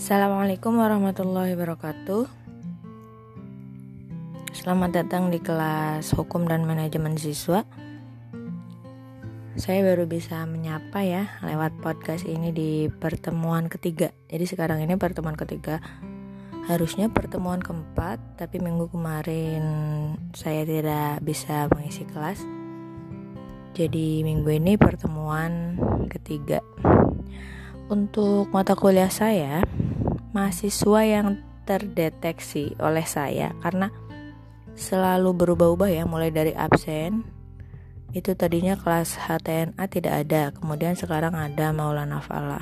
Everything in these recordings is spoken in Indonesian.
Assalamualaikum warahmatullahi wabarakatuh. Selamat datang di kelas Hukum dan Manajemen Siswa. Saya baru bisa menyapa ya lewat podcast ini di pertemuan ketiga. Jadi sekarang ini pertemuan ketiga. Harusnya pertemuan keempat, tapi minggu kemarin saya tidak bisa mengisi kelas. Jadi minggu ini pertemuan ketiga. Untuk mata kuliah saya, mahasiswa yang terdeteksi oleh saya. Karena selalu berubah-ubah ya mulai dari absen itu tadinya kelas HTNA tidak ada. Kemudian sekarang ada Maulana Fala.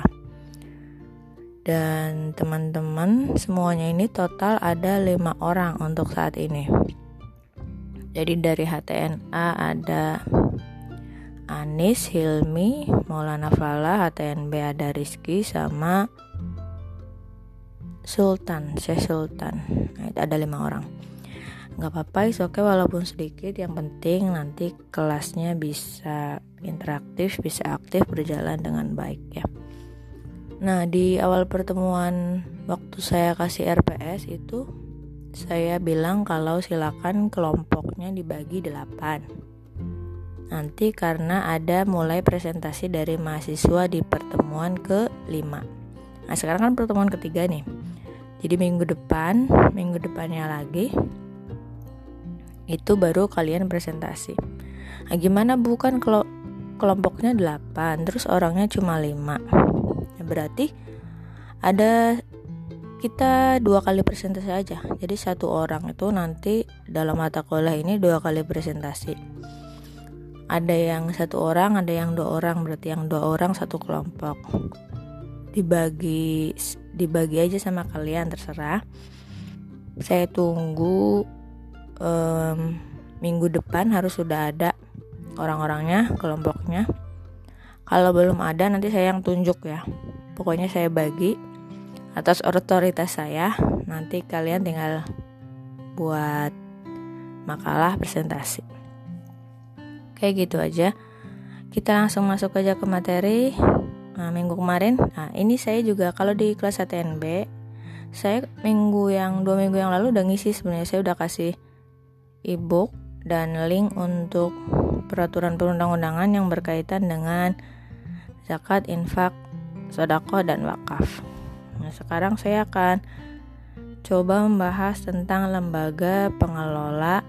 Dan teman-teman semuanya ini total ada lima orang untuk saat ini. Jadi dari HTNA ada Anis, Hilmi, Maulana Fala, HTNB ada Rizky sama Sultan, Syekh Sultan. Nah, itu ada lima orang. Gak apa-apa, oke okay, walaupun sedikit. Yang penting nanti kelasnya bisa interaktif, bisa aktif, berjalan dengan baik ya. Nah, di awal pertemuan waktu saya kasih RPS itu saya bilang kalau silakan kelompoknya dibagi delapan. Nanti karena ada mulai presentasi dari mahasiswa di pertemuan ke-5. Nah, sekarang kan pertemuan ketiga nih jadi minggu depan minggu depannya lagi itu baru kalian presentasi. Nah, gimana bukan kalau kelompoknya 8 terus orangnya cuma 5 ya, berarti ada kita dua kali presentasi aja. Jadi satu orang itu nanti dalam mata kuliah ini dua kali presentasi. Ada yang satu orang ada yang dua orang. Berarti yang dua orang satu kelompok dibagi dibagi aja sama kalian terserah. Saya tunggu um, minggu depan harus sudah ada orang-orangnya kelompoknya. Kalau belum ada nanti saya yang tunjuk ya. Pokoknya saya bagi atas otoritas saya. Nanti kalian tinggal buat makalah presentasi. Kayak gitu aja. Kita langsung masuk aja ke materi Nah, minggu kemarin, nah ini saya juga kalau di kelas ATNB, saya minggu yang dua minggu yang lalu udah ngisi sebenarnya saya udah kasih ebook dan link untuk peraturan perundang-undangan yang berkaitan dengan zakat, infak, sodako dan wakaf. Nah, sekarang saya akan coba membahas tentang lembaga pengelola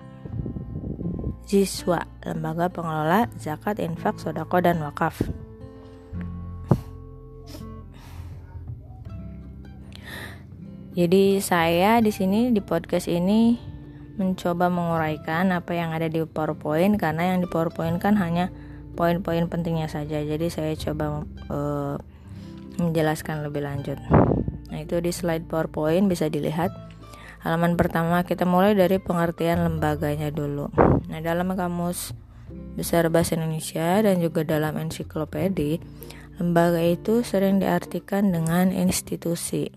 siswa, lembaga pengelola zakat, infak, sodako dan wakaf. Jadi saya di sini di podcast ini mencoba menguraikan apa yang ada di PowerPoint karena yang di PowerPoint kan hanya poin-poin pentingnya saja. Jadi saya coba uh, menjelaskan lebih lanjut. Nah, itu di slide PowerPoint bisa dilihat. Halaman pertama kita mulai dari pengertian lembaganya dulu. Nah, dalam kamus besar bahasa Indonesia dan juga dalam ensiklopedi, lembaga itu sering diartikan dengan institusi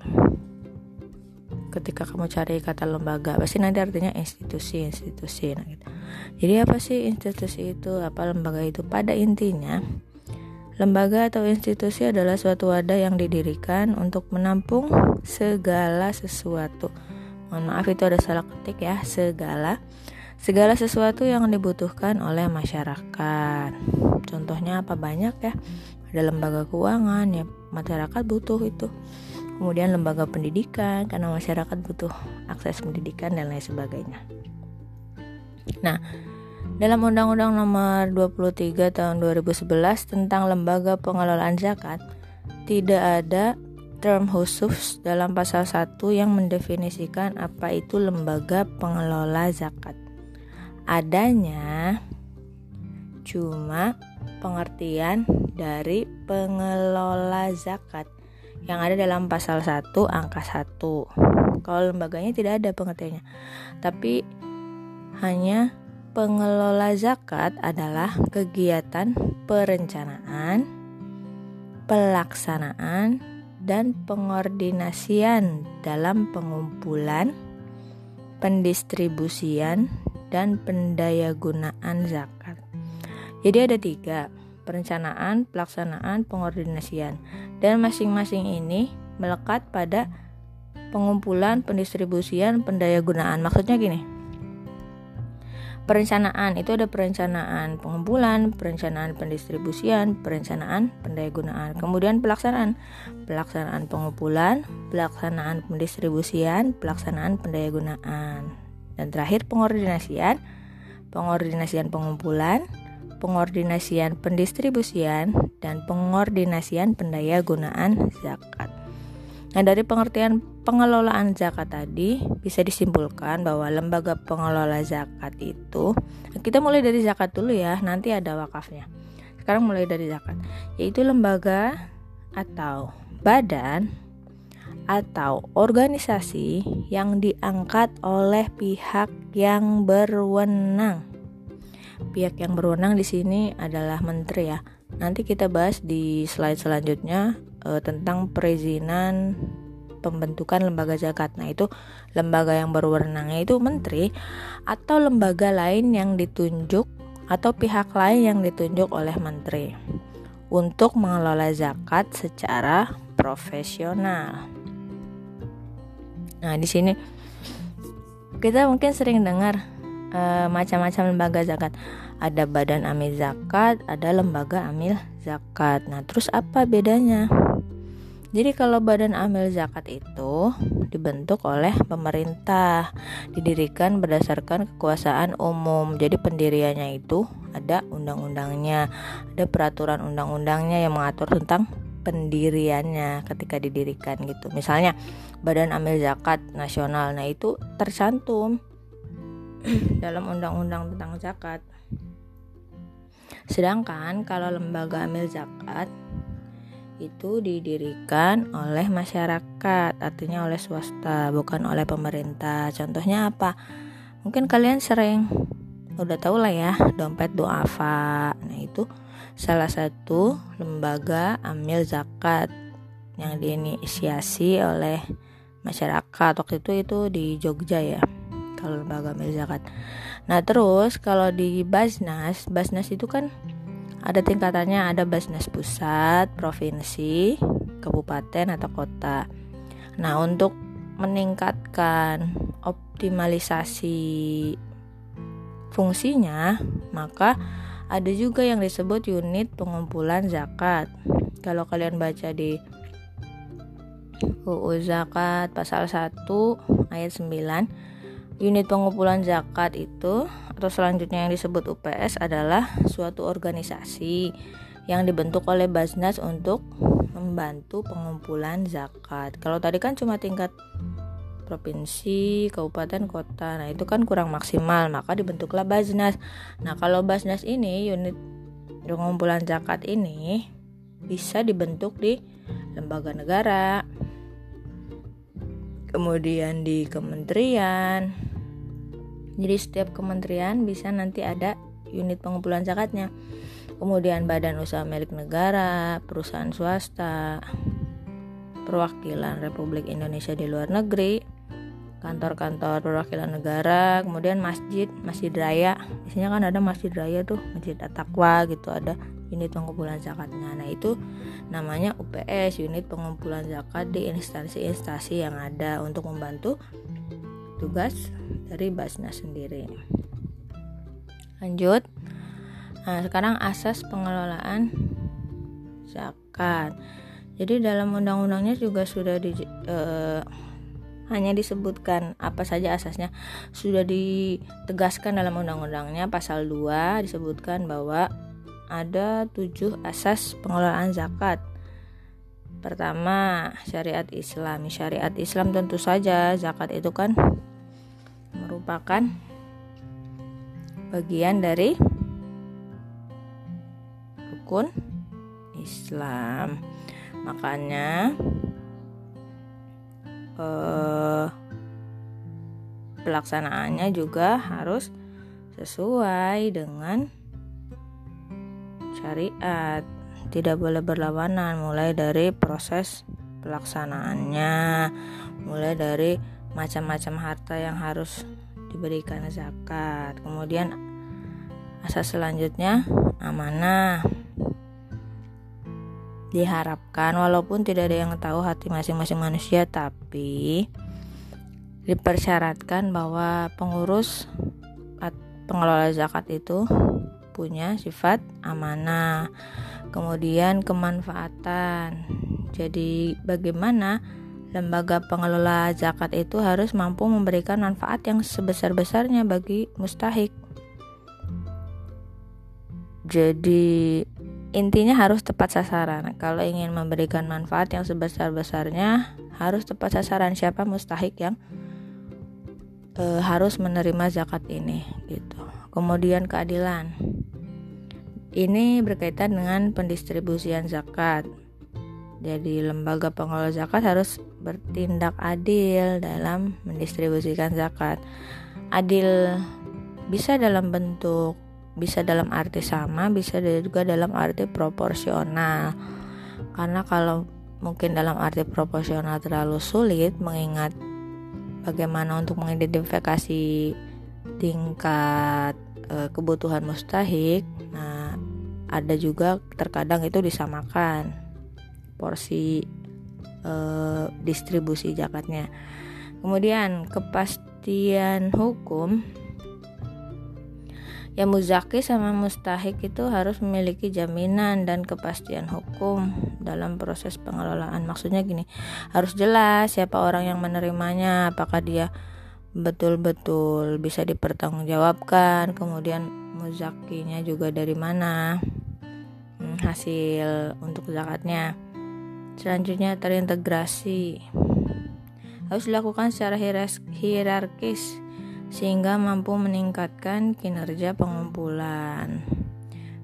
ketika kamu cari kata lembaga pasti nanti artinya institusi institusi nah gitu. jadi apa sih institusi itu? Apa lembaga itu? Pada intinya lembaga atau institusi adalah suatu wadah yang didirikan untuk menampung segala sesuatu. Mohon maaf itu ada salah ketik ya segala. Segala sesuatu yang dibutuhkan oleh masyarakat. Contohnya apa? Banyak ya. Ada lembaga keuangan ya masyarakat butuh itu kemudian lembaga pendidikan karena masyarakat butuh akses pendidikan dan lain sebagainya. Nah, dalam Undang-Undang Nomor 23 Tahun 2011 tentang Lembaga Pengelolaan Zakat tidak ada term khusus dalam pasal 1 yang mendefinisikan apa itu lembaga pengelola zakat. Adanya cuma pengertian dari pengelola zakat yang ada dalam pasal 1 angka 1. Kalau lembaganya tidak ada pengertiannya. Tapi hanya pengelola zakat adalah kegiatan perencanaan, pelaksanaan, dan pengordinasian dalam pengumpulan, pendistribusian, dan pendayagunaan zakat. Jadi ada tiga, perencanaan, pelaksanaan, pengordinasian dan masing-masing ini melekat pada pengumpulan, pendistribusian, pendayagunaan. Maksudnya gini. Perencanaan itu ada perencanaan pengumpulan, perencanaan pendistribusian, perencanaan pendayagunaan. Kemudian pelaksanaan, pelaksanaan pengumpulan, pelaksanaan pendistribusian, pelaksanaan pendayagunaan. Dan terakhir pengordinasian, pengordinasian pengumpulan, pengordinasian pendistribusian, dan pengordinasian pendayagunaan zakat. Nah, dari pengertian pengelolaan zakat tadi bisa disimpulkan bahwa lembaga pengelola zakat itu kita mulai dari zakat dulu ya, nanti ada wakafnya. Sekarang mulai dari zakat, yaitu lembaga atau badan atau organisasi yang diangkat oleh pihak yang berwenang. Pihak yang berwenang di sini adalah menteri ya. Nanti kita bahas di slide selanjutnya uh, tentang perizinan pembentukan lembaga zakat. Nah, itu lembaga yang berwenangnya itu menteri atau lembaga lain yang ditunjuk atau pihak lain yang ditunjuk oleh menteri untuk mengelola zakat secara profesional. Nah, di sini kita mungkin sering dengar uh, macam-macam lembaga zakat. Ada badan amil zakat, ada lembaga amil zakat. Nah, terus apa bedanya? Jadi kalau badan amil zakat itu dibentuk oleh pemerintah, didirikan berdasarkan kekuasaan umum. Jadi pendiriannya itu ada undang-undangnya, ada peraturan undang-undangnya yang mengatur tentang pendiriannya ketika didirikan gitu. Misalnya Badan Amil Zakat Nasional, nah itu tercantum dalam undang-undang tentang zakat. Sedangkan kalau lembaga amil zakat itu didirikan oleh masyarakat, artinya oleh swasta, bukan oleh pemerintah. Contohnya apa? Mungkin kalian sering udah tahu lah ya, dompet duafa. Nah, itu salah satu lembaga amil zakat yang diinisiasi oleh masyarakat. Waktu itu itu di Jogja ya. Kalau lembaga amil zakat. Nah, terus kalau di Basnas, Basnas itu kan ada tingkatannya, ada Basnas pusat, provinsi, kabupaten atau kota. Nah, untuk meningkatkan optimalisasi fungsinya, maka ada juga yang disebut unit pengumpulan zakat. Kalau kalian baca di UU Zakat pasal 1 ayat 9, unit pengumpulan zakat itu atau selanjutnya yang disebut UPS adalah suatu organisasi yang dibentuk oleh Basnas untuk membantu pengumpulan zakat. Kalau tadi kan cuma tingkat provinsi, kabupaten, kota. Nah, itu kan kurang maksimal, maka dibentuklah Basnas. Nah, kalau Basnas ini unit pengumpulan zakat ini bisa dibentuk di lembaga negara. Kemudian di kementerian, jadi setiap kementerian bisa nanti ada unit pengumpulan zakatnya. Kemudian badan usaha milik negara, perusahaan swasta, perwakilan Republik Indonesia di luar negeri, kantor-kantor perwakilan negara, kemudian masjid, masjid raya. Biasanya kan ada masjid raya tuh, masjid takwa gitu, ada unit pengumpulan zakatnya. Nah, itu namanya UPS, unit pengumpulan zakat di instansi-instansi yang ada untuk membantu tugas dari Basnas sendiri. Lanjut. Nah, sekarang asas pengelolaan zakat. Jadi dalam undang-undangnya juga sudah di eh, hanya disebutkan apa saja asasnya sudah ditegaskan dalam undang-undangnya pasal 2 disebutkan bahwa ada tujuh asas pengelolaan zakat pertama syariat Islam syariat Islam tentu saja zakat itu kan merupakan bagian dari rukun Islam. Makanya eh, pelaksanaannya juga harus sesuai dengan syariat. Tidak boleh berlawanan mulai dari proses pelaksanaannya, mulai dari macam-macam harta yang harus diberikan zakat. Kemudian asas selanjutnya amanah. Diharapkan walaupun tidak ada yang tahu hati masing-masing manusia tapi dipersyaratkan bahwa pengurus pengelola zakat itu punya sifat amanah kemudian kemanfaatan jadi bagaimana lembaga pengelola zakat itu harus mampu memberikan manfaat yang sebesar-besarnya bagi mustahik jadi intinya harus tepat sasaran. Kalau ingin memberikan manfaat yang sebesar-besarnya, harus tepat sasaran siapa mustahik yang e, harus menerima zakat ini gitu. Kemudian keadilan. Ini berkaitan dengan pendistribusian zakat. Jadi lembaga pengelola zakat harus bertindak adil dalam mendistribusikan zakat. Adil bisa dalam bentuk bisa dalam arti sama bisa juga dalam arti proporsional karena kalau mungkin dalam arti proporsional terlalu sulit mengingat bagaimana untuk mengidentifikasi tingkat e, kebutuhan mustahik nah ada juga terkadang itu disamakan porsi e, distribusi zakatnya kemudian kepastian hukum Ya muzaki sama mustahik itu harus memiliki jaminan dan kepastian hukum dalam proses pengelolaan. Maksudnya gini, harus jelas siapa orang yang menerimanya, apakah dia betul-betul bisa dipertanggungjawabkan, kemudian muzakinya juga dari mana, hmm, hasil untuk zakatnya. Selanjutnya terintegrasi harus dilakukan secara hierarkis sehingga mampu meningkatkan kinerja pengumpulan,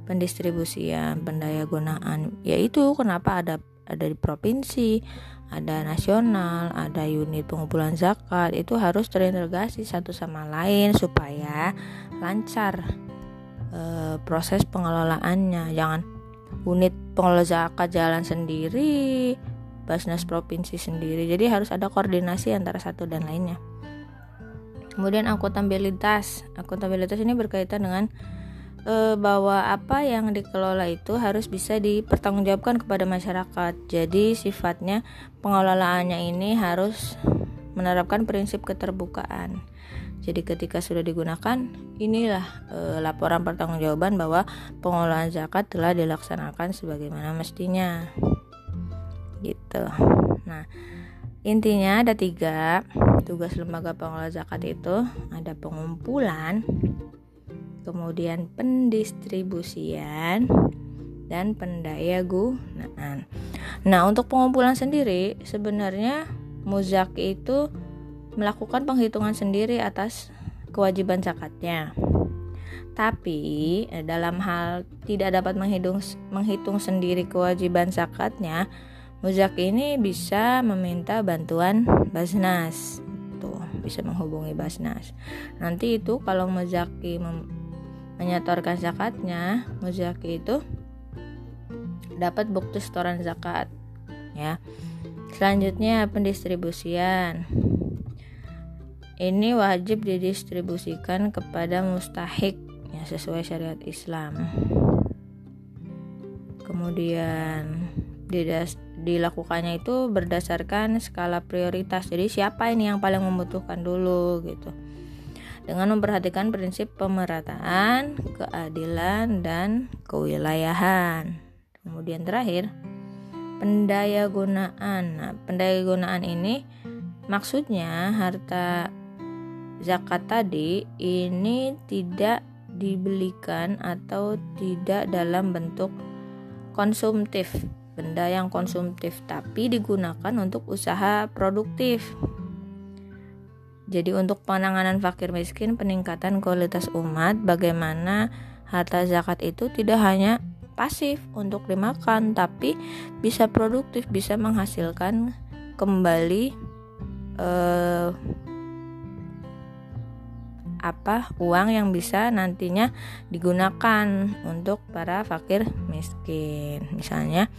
pendistribusian, pendaya gunaan. Yaitu kenapa ada ada di provinsi, ada nasional, ada unit pengumpulan zakat itu harus terintegrasi satu sama lain supaya lancar e, proses pengelolaannya. Jangan unit pengelola zakat jalan sendiri, Basnas provinsi sendiri. Jadi harus ada koordinasi antara satu dan lainnya. Kemudian akuntabilitas. Akuntabilitas ini berkaitan dengan e, bahwa apa yang dikelola itu harus bisa dipertanggungjawabkan kepada masyarakat. Jadi sifatnya pengelolaannya ini harus menerapkan prinsip keterbukaan. Jadi ketika sudah digunakan, inilah e, laporan pertanggungjawaban bahwa pengelolaan zakat telah dilaksanakan sebagaimana mestinya. Gitu. Nah, Intinya ada tiga tugas lembaga pengelola zakat itu ada pengumpulan, kemudian pendistribusian, dan pendaya gunaan. Nah untuk pengumpulan sendiri sebenarnya muzaki itu melakukan penghitungan sendiri atas kewajiban zakatnya. Tapi eh, dalam hal tidak dapat menghitung, menghitung sendiri kewajiban zakatnya, Muzak ini bisa meminta bantuan Basnas. Tuh, bisa menghubungi Basnas. Nanti itu kalau Muzaki menyetorkan zakatnya, Muzaki itu dapat bukti setoran zakat. Ya. Selanjutnya pendistribusian. Ini wajib didistribusikan kepada mustahik ya sesuai syariat Islam. Kemudian dilakukannya itu berdasarkan skala prioritas. Jadi siapa ini yang paling membutuhkan dulu gitu. Dengan memperhatikan prinsip pemerataan, keadilan dan kewilayahan. Kemudian terakhir, pendaya gunaan. Nah, pendaya gunaan ini maksudnya harta zakat tadi ini tidak dibelikan atau tidak dalam bentuk konsumtif benda yang konsumtif tapi digunakan untuk usaha produktif. Jadi untuk penanganan fakir miskin, peningkatan kualitas umat, bagaimana harta zakat itu tidak hanya pasif untuk dimakan, tapi bisa produktif, bisa menghasilkan kembali eh, apa uang yang bisa nantinya digunakan untuk para fakir miskin. Misalnya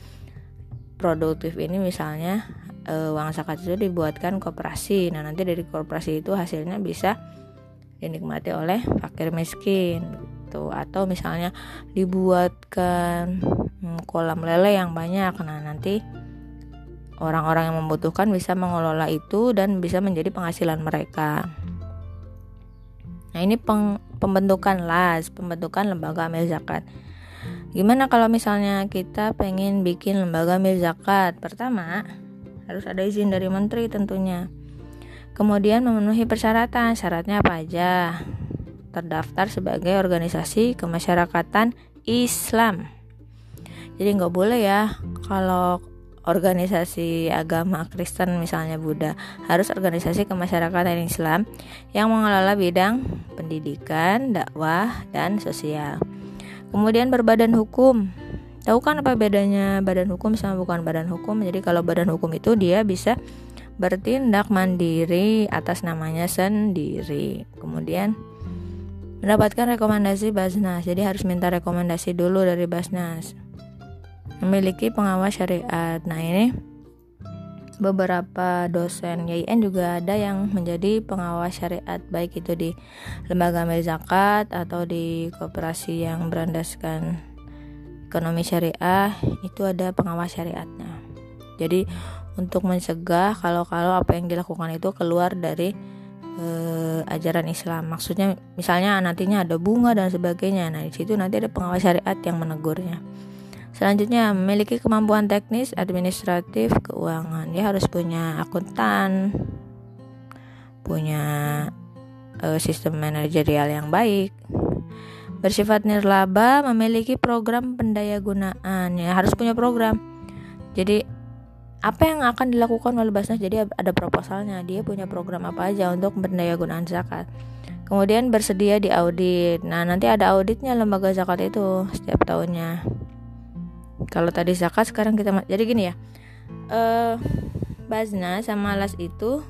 produktif ini misalnya e, uang zakat itu dibuatkan koperasi nah nanti dari koperasi itu hasilnya bisa dinikmati oleh fakir miskin gitu atau misalnya dibuatkan hmm, kolam lele yang banyak nah nanti orang-orang yang membutuhkan bisa mengelola itu dan bisa menjadi penghasilan mereka. Nah, ini peng, pembentukan LAS, pembentukan lembaga amil zakat. Gimana kalau misalnya kita pengen bikin lembaga amil zakat? Pertama, harus ada izin dari menteri tentunya. Kemudian memenuhi persyaratan. Syaratnya apa aja? Terdaftar sebagai organisasi kemasyarakatan Islam. Jadi nggak boleh ya kalau organisasi agama Kristen misalnya Buddha harus organisasi kemasyarakatan Islam yang mengelola bidang pendidikan, dakwah, dan sosial. Kemudian berbadan hukum. Tahu kan apa bedanya badan hukum sama bukan badan hukum? Jadi kalau badan hukum itu dia bisa bertindak mandiri atas namanya sendiri. Kemudian mendapatkan rekomendasi Basnas. Jadi harus minta rekomendasi dulu dari Basnas memiliki pengawas syariat. Nah, ini beberapa dosen YIN juga ada yang menjadi pengawas syariat baik itu di lembaga amil zakat atau di koperasi yang berandaskan ekonomi syariah itu ada pengawas syariatnya. Jadi untuk mencegah kalau-kalau apa yang dilakukan itu keluar dari eh, ajaran Islam. Maksudnya misalnya nantinya ada bunga dan sebagainya. Nah, di situ nanti ada pengawas syariat yang menegurnya. Selanjutnya, memiliki kemampuan teknis, administratif, keuangan. Dia harus punya akuntan, punya uh, sistem manajerial yang baik. Bersifat nirlaba, memiliki program pendaya gunaan. Ya, harus punya program. Jadi apa yang akan dilakukan oleh Basnas jadi ada proposalnya dia punya program apa aja untuk pendaya gunaan zakat kemudian bersedia di audit nah nanti ada auditnya lembaga zakat itu setiap tahunnya kalau tadi zakat sekarang kita jadi gini ya uh, Bazna sama las itu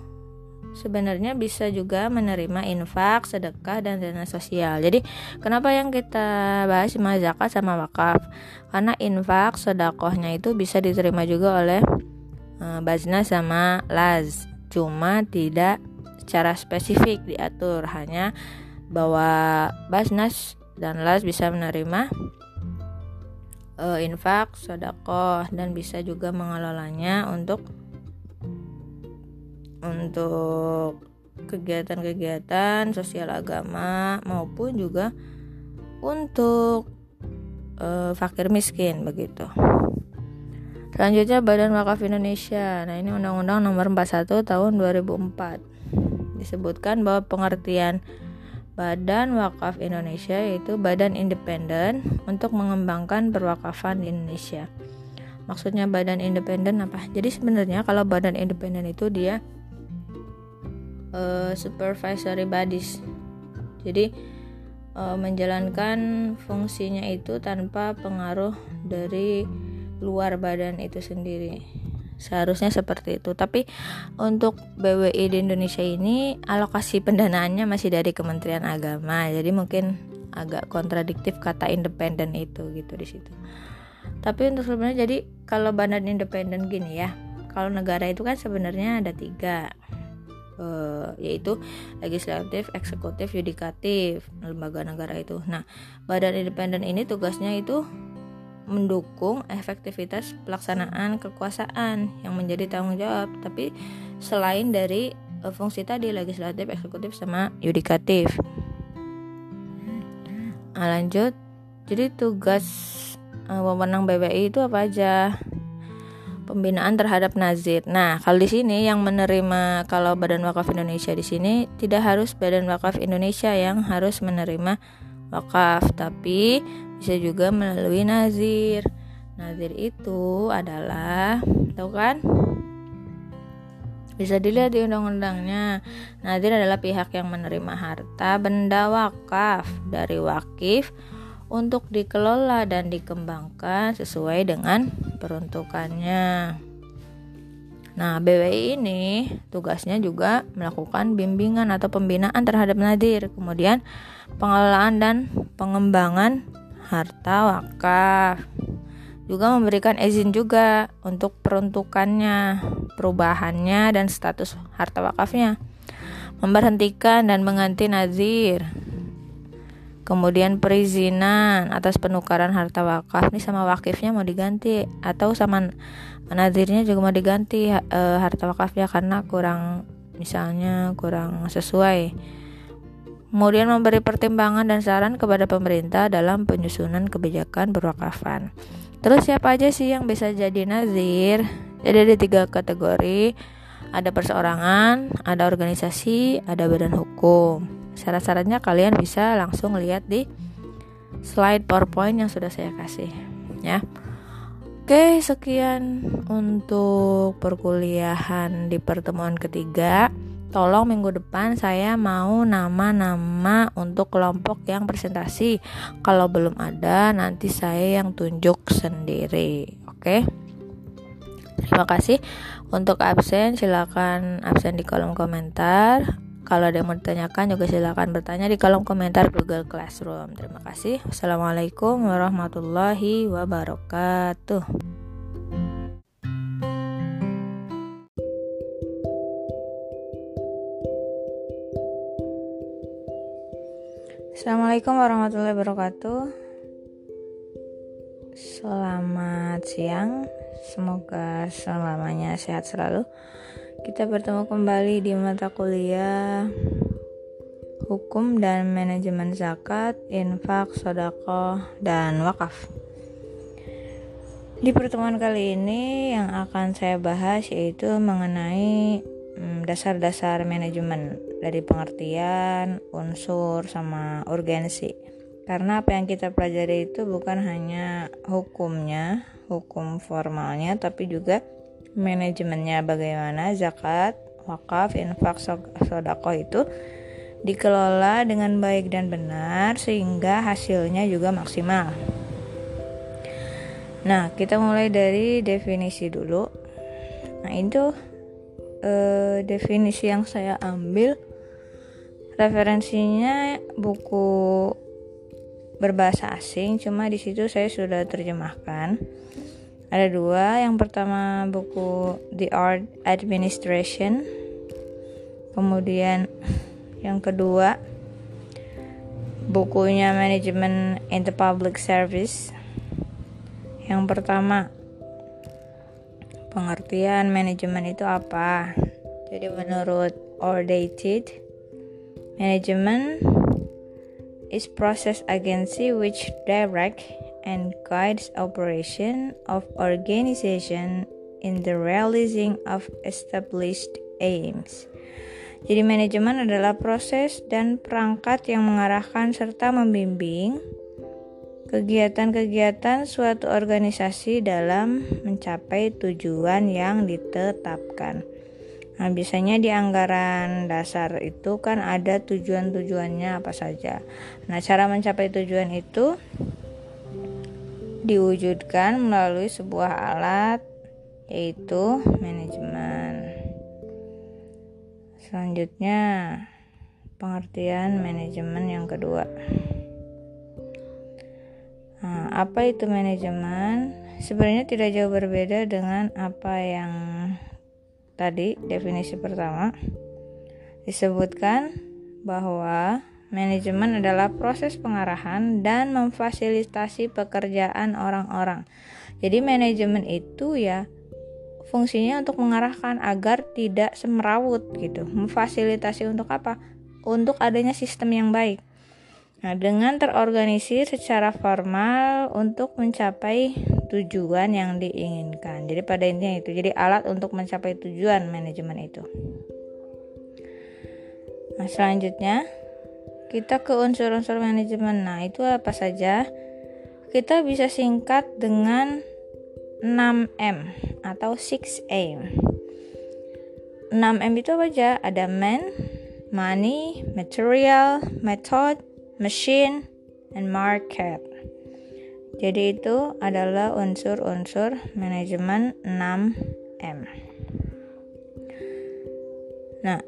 sebenarnya bisa juga menerima infak, sedekah dan dana sosial. Jadi kenapa yang kita bahas cuma zakat sama wakaf? Karena infak, sedekahnya itu bisa diterima juga oleh uh, Bazna sama las. Cuma tidak secara spesifik diatur, hanya bahwa Basnas dan las bisa menerima uh, infak, sodakoh dan bisa juga mengelolanya untuk untuk kegiatan-kegiatan sosial agama maupun juga untuk uh, fakir miskin begitu. Selanjutnya Badan Wakaf Indonesia. Nah, ini Undang-Undang Nomor 41 Tahun 2004. Disebutkan bahwa pengertian Badan Wakaf Indonesia yaitu badan independen untuk mengembangkan perwakafan di Indonesia. Maksudnya badan independen apa? Jadi sebenarnya kalau badan independen itu dia uh, supervisory bodies. Jadi uh, menjalankan fungsinya itu tanpa pengaruh dari luar badan itu sendiri. Seharusnya seperti itu. Tapi untuk BWI di Indonesia ini alokasi pendanaannya masih dari Kementerian Agama. Jadi mungkin agak kontradiktif kata independen itu gitu di situ. Tapi untuk sebenarnya jadi kalau badan independen gini ya kalau negara itu kan sebenarnya ada tiga uh, yaitu legislatif, eksekutif, yudikatif lembaga negara itu. Nah, badan independen ini tugasnya itu mendukung efektivitas pelaksanaan kekuasaan yang menjadi tanggung jawab tapi selain dari uh, fungsi tadi legislatif eksekutif sama yudikatif. Nah, lanjut. Jadi tugas uh, wewenang BBI itu apa aja pembinaan terhadap nazir. Nah, kalau di sini yang menerima kalau Badan Wakaf Indonesia di sini tidak harus Badan Wakaf Indonesia yang harus menerima wakaf, tapi bisa juga melalui nazir. Nazir itu adalah, tahu kan? Bisa dilihat di undang-undangnya. Nazir adalah pihak yang menerima harta benda wakaf dari wakif untuk dikelola dan dikembangkan sesuai dengan peruntukannya. Nah, BWI ini tugasnya juga melakukan bimbingan atau pembinaan terhadap nadir, kemudian pengelolaan dan pengembangan harta wakaf. Juga memberikan izin juga untuk peruntukannya, perubahannya dan status harta wakafnya. Memberhentikan dan mengganti nazir. Kemudian perizinan atas penukaran harta wakaf. Nih sama wakifnya mau diganti atau sama nadirnya juga mau diganti e, harta wakafnya karena kurang misalnya kurang sesuai. Kemudian memberi pertimbangan dan saran kepada pemerintah dalam penyusunan kebijakan berwakafan terus siapa aja sih yang bisa jadi nazir? Jadi ada tiga kategori. Ada perseorangan ada organisasi ada badan hukum Syarat-syaratnya kalian bisa langsung lihat di slide PowerPoint yang sudah saya kasih ya. Oke, sekian untuk perkuliahan di pertemuan ketiga. Tolong minggu depan saya mau nama-nama untuk kelompok yang presentasi. Kalau belum ada, nanti saya yang tunjuk sendiri. Oke. Terima kasih. Untuk absen, silakan absen di kolom komentar. Kalau ada yang mau ditanyakan juga silahkan bertanya di kolom komentar Google Classroom. Terima kasih. Wassalamualaikum warahmatullahi wabarakatuh. Assalamualaikum warahmatullahi wabarakatuh. Selamat siang. Semoga selamanya sehat selalu. Kita bertemu kembali di mata kuliah Hukum dan Manajemen Zakat, Infak, Sodako, dan Wakaf. Di pertemuan kali ini yang akan saya bahas yaitu mengenai hmm, dasar-dasar manajemen dari pengertian, unsur, sama urgensi. Karena apa yang kita pelajari itu bukan hanya hukumnya, hukum formalnya, tapi juga manajemennya bagaimana zakat, wakaf, infak, sodako itu dikelola dengan baik dan benar sehingga hasilnya juga maksimal. Nah, kita mulai dari definisi dulu. Nah, itu eh, definisi yang saya ambil referensinya buku berbahasa asing, cuma di situ saya sudah terjemahkan ada dua. Yang pertama buku The Art Administration. Kemudian yang kedua bukunya Management in the Public Service. Yang pertama pengertian manajemen itu apa? Jadi menurut Ordated Management is process agency which direct and guides operation of organization in the realizing of established aims. Jadi manajemen adalah proses dan perangkat yang mengarahkan serta membimbing kegiatan-kegiatan suatu organisasi dalam mencapai tujuan yang ditetapkan. Nah, biasanya di anggaran dasar itu kan ada tujuan-tujuannya apa saja. Nah, cara mencapai tujuan itu diwujudkan melalui sebuah alat yaitu manajemen. Selanjutnya, pengertian manajemen yang kedua. Nah, apa itu manajemen? Sebenarnya tidak jauh berbeda dengan apa yang tadi definisi pertama disebutkan bahwa Manajemen adalah proses pengarahan dan memfasilitasi pekerjaan orang-orang. Jadi manajemen itu ya fungsinya untuk mengarahkan agar tidak semerawut gitu. Memfasilitasi untuk apa? Untuk adanya sistem yang baik. Nah, dengan terorganisir secara formal untuk mencapai tujuan yang diinginkan. Jadi pada intinya itu. Jadi alat untuk mencapai tujuan manajemen itu. Nah, selanjutnya kita ke unsur-unsur manajemen. Nah, itu apa saja? Kita bisa singkat dengan 6M atau 6M. 6M itu apa aja? Ada man, money, material, method, machine, and market. Jadi itu adalah unsur-unsur manajemen 6M. Nah,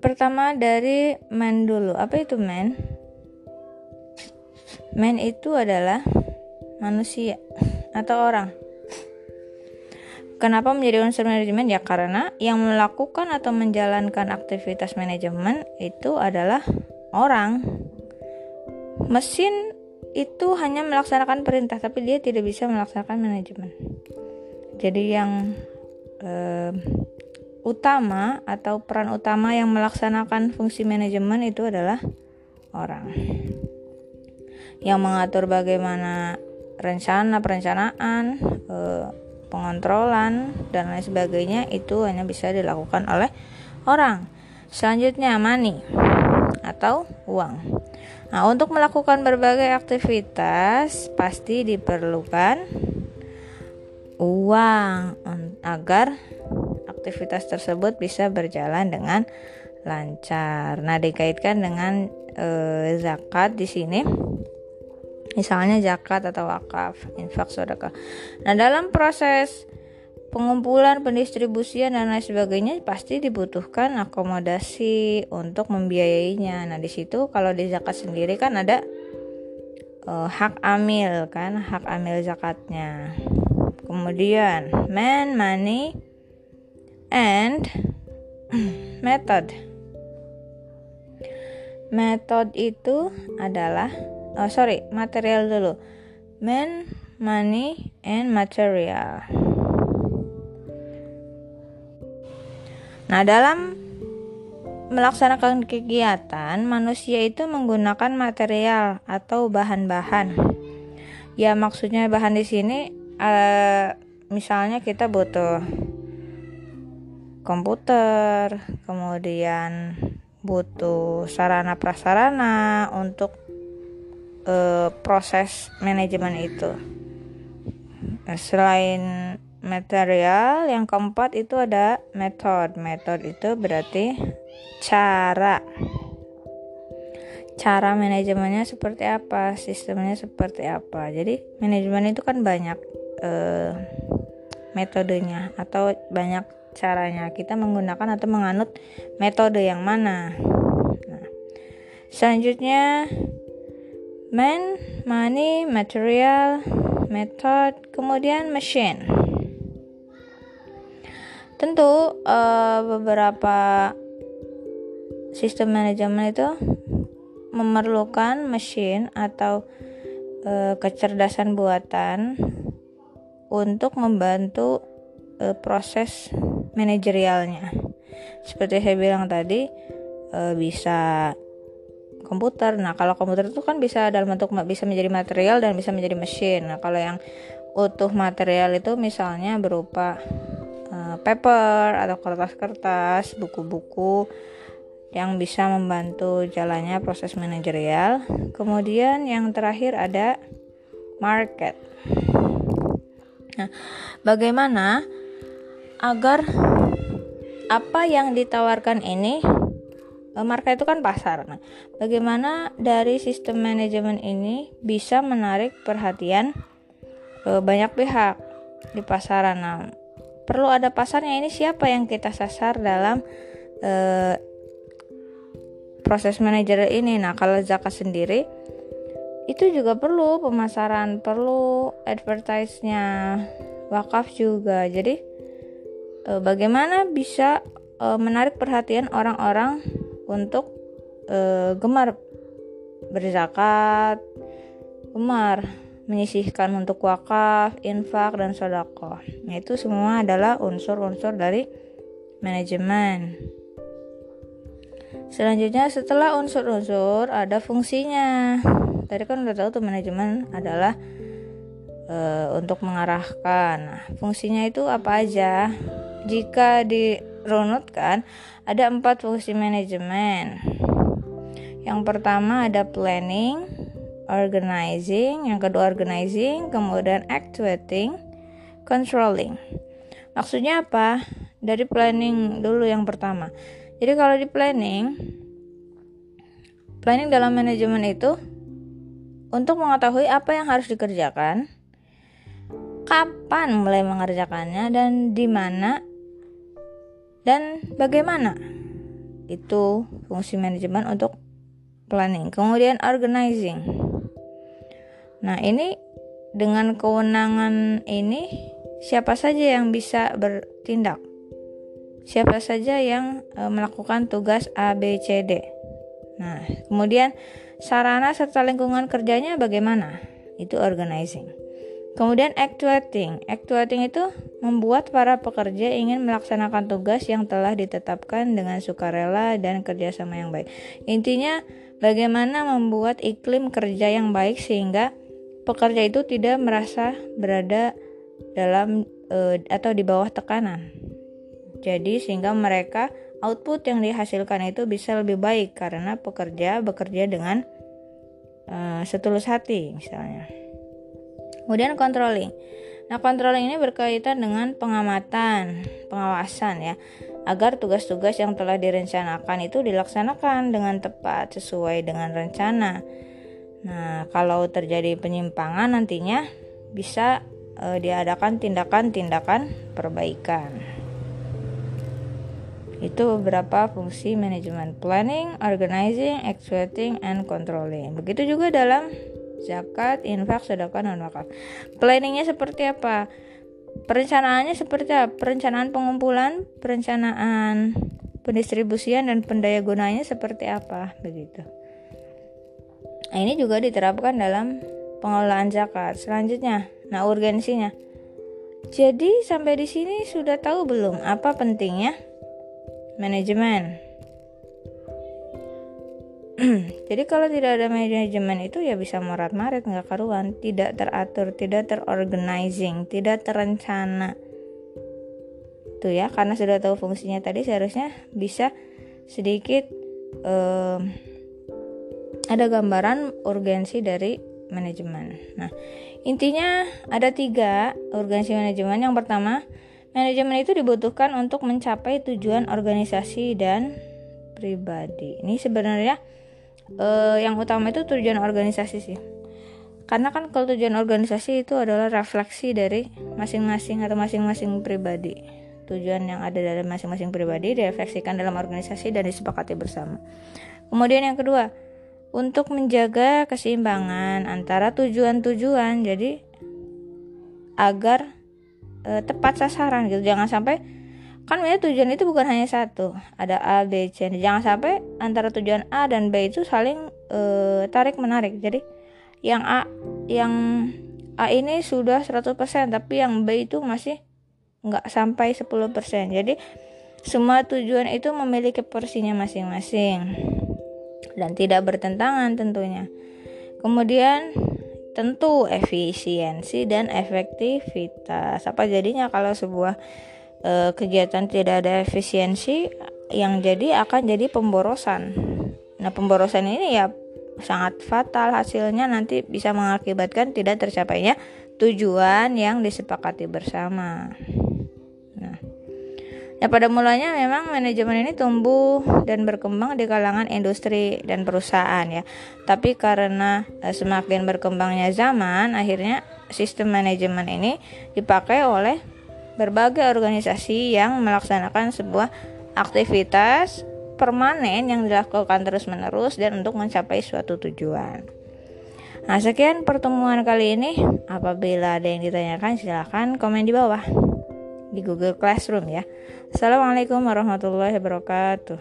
Pertama dari man dulu. Apa itu man? Man itu adalah manusia atau orang. Kenapa menjadi unsur manajemen? Ya karena yang melakukan atau menjalankan aktivitas manajemen itu adalah orang. mesin itu hanya melaksanakan perintah tapi dia tidak bisa melaksanakan manajemen jadi yang eh, utama atau peran utama yang melaksanakan fungsi manajemen itu adalah orang. Yang mengatur bagaimana rencana perencanaan eh, pengontrolan dan lain sebagainya itu hanya bisa dilakukan oleh orang. Selanjutnya money atau uang. Nah untuk melakukan berbagai aktivitas pasti diperlukan uang agar aktivitas tersebut bisa berjalan dengan lancar. Nah, dikaitkan dengan e, zakat di sini misalnya zakat atau wakaf, infak, sedekah. Nah, dalam proses pengumpulan, pendistribusian dan lain sebagainya pasti dibutuhkan akomodasi untuk membiayainya. Nah, di situ kalau di zakat sendiri kan ada e, hak amil kan, hak amil zakatnya. Kemudian man money and method. Method itu adalah oh sorry material dulu. Man, money, and material. Nah dalam melaksanakan kegiatan manusia itu menggunakan material atau bahan-bahan. Ya maksudnya bahan di sini uh, misalnya kita butuh komputer, kemudian butuh sarana prasarana untuk uh, proses manajemen itu. Nah, selain material, yang keempat itu ada metode. Metode itu berarti cara. Cara manajemennya seperti apa, sistemnya seperti apa. Jadi manajemen itu kan banyak uh, metodenya atau banyak caranya. Kita menggunakan atau menganut metode yang mana? Nah, selanjutnya man money material method kemudian machine. Tentu uh, beberapa sistem manajemen itu memerlukan mesin atau uh, kecerdasan buatan untuk membantu uh, proses manajerialnya. Seperti saya bilang tadi, e, bisa komputer. Nah, kalau komputer itu kan bisa dalam bentuk bisa menjadi material dan bisa menjadi mesin. Nah, kalau yang utuh material itu misalnya berupa e, paper atau kertas-kertas, buku-buku yang bisa membantu jalannya proses manajerial. Kemudian yang terakhir ada market. Nah, bagaimana agar apa yang ditawarkan ini eh, market itu kan pasar. Nah, bagaimana dari sistem manajemen ini bisa menarik perhatian e, banyak pihak di pasaran? Nah, perlu ada pasarnya ini siapa yang kita sasar dalam e, proses manajer ini. Nah, kalau zakat sendiri itu juga perlu pemasaran, perlu advertise-nya, wakaf juga. Jadi e, bagaimana bisa e, menarik perhatian orang-orang untuk e, gemar berzakat, gemar menyisihkan untuk wakaf, infak dan sodako. Nah, itu semua adalah unsur-unsur dari manajemen. Selanjutnya setelah unsur-unsur ada fungsinya. Tadi kan udah tahu tuh manajemen adalah e, untuk mengarahkan. Nah, fungsinya itu apa aja? Jika dirunutkan, ada empat fungsi manajemen. Yang pertama ada planning, organizing, yang kedua organizing, kemudian actuating, controlling. Maksudnya apa? Dari planning dulu yang pertama. Jadi kalau di planning, planning dalam manajemen itu untuk mengetahui apa yang harus dikerjakan, kapan mulai mengerjakannya dan di mana dan bagaimana? Itu fungsi manajemen untuk planning. Kemudian organizing. Nah ini dengan kewenangan ini siapa saja yang bisa bertindak? Siapa saja yang e, melakukan tugas A B C D? Nah kemudian sarana serta lingkungan kerjanya bagaimana? Itu organizing. Kemudian actuating. Actuating itu membuat para pekerja ingin melaksanakan tugas yang telah ditetapkan dengan sukarela dan kerjasama yang baik. Intinya bagaimana membuat iklim kerja yang baik sehingga pekerja itu tidak merasa berada dalam e, atau di bawah tekanan. Jadi sehingga mereka output yang dihasilkan itu bisa lebih baik karena pekerja bekerja dengan uh, setulus hati misalnya. Kemudian controlling. Nah, controlling ini berkaitan dengan pengamatan, pengawasan ya, agar tugas-tugas yang telah direncanakan itu dilaksanakan dengan tepat sesuai dengan rencana. Nah, kalau terjadi penyimpangan nantinya bisa uh, diadakan tindakan-tindakan perbaikan. Itu beberapa fungsi manajemen planning, organizing, executing, and controlling. Begitu juga dalam zakat, infak, sedekah, dan wakaf. Planningnya seperti apa? Perencanaannya seperti apa? Perencanaan pengumpulan, perencanaan pendistribusian dan pendaya gunanya seperti apa begitu. Nah, ini juga diterapkan dalam pengelolaan zakat. Selanjutnya, nah urgensinya. Jadi sampai di sini sudah tahu belum apa pentingnya manajemen. Jadi kalau tidak ada manajemen itu ya bisa morat-marit nggak karuan, tidak teratur, tidak terorganizing, tidak terencana. Tuh ya, karena sudah tahu fungsinya tadi seharusnya bisa sedikit um, ada gambaran urgensi dari manajemen. Nah, intinya ada tiga urgensi manajemen. Yang pertama, Manajemen itu dibutuhkan untuk mencapai tujuan organisasi dan pribadi. Ini sebenarnya eh, yang utama itu tujuan organisasi sih. Karena kan kalau tujuan organisasi itu adalah refleksi dari masing-masing atau masing-masing pribadi. Tujuan yang ada dalam masing-masing pribadi direfleksikan dalam organisasi dan disepakati bersama. Kemudian yang kedua, untuk menjaga keseimbangan antara tujuan-tujuan. Jadi agar e, tepat sasaran gitu jangan sampai kan ya tujuan itu bukan hanya satu ada A B C. Jangan sampai antara tujuan A dan B itu saling e, tarik menarik. Jadi yang A yang A ini sudah 100% tapi yang B itu masih nggak sampai 10% jadi semua tujuan itu memiliki porsinya masing-masing dan tidak bertentangan tentunya. Kemudian tentu efisiensi dan efektivitas. Apa jadinya kalau sebuah e, kegiatan tidak ada efisiensi yang jadi akan jadi pemborosan. Nah, pemborosan ini ya sangat fatal hasilnya nanti bisa mengakibatkan tidak tercapainya tujuan yang disepakati bersama. Ya pada mulanya memang manajemen ini tumbuh dan berkembang di kalangan industri dan perusahaan ya. Tapi karena eh, semakin berkembangnya zaman, akhirnya sistem manajemen ini dipakai oleh berbagai organisasi yang melaksanakan sebuah aktivitas permanen yang dilakukan terus-menerus dan untuk mencapai suatu tujuan. Nah, sekian pertemuan kali ini. Apabila ada yang ditanyakan, silahkan komen di bawah di Google Classroom ya. Assalamualaikum warahmatullahi wabarakatuh.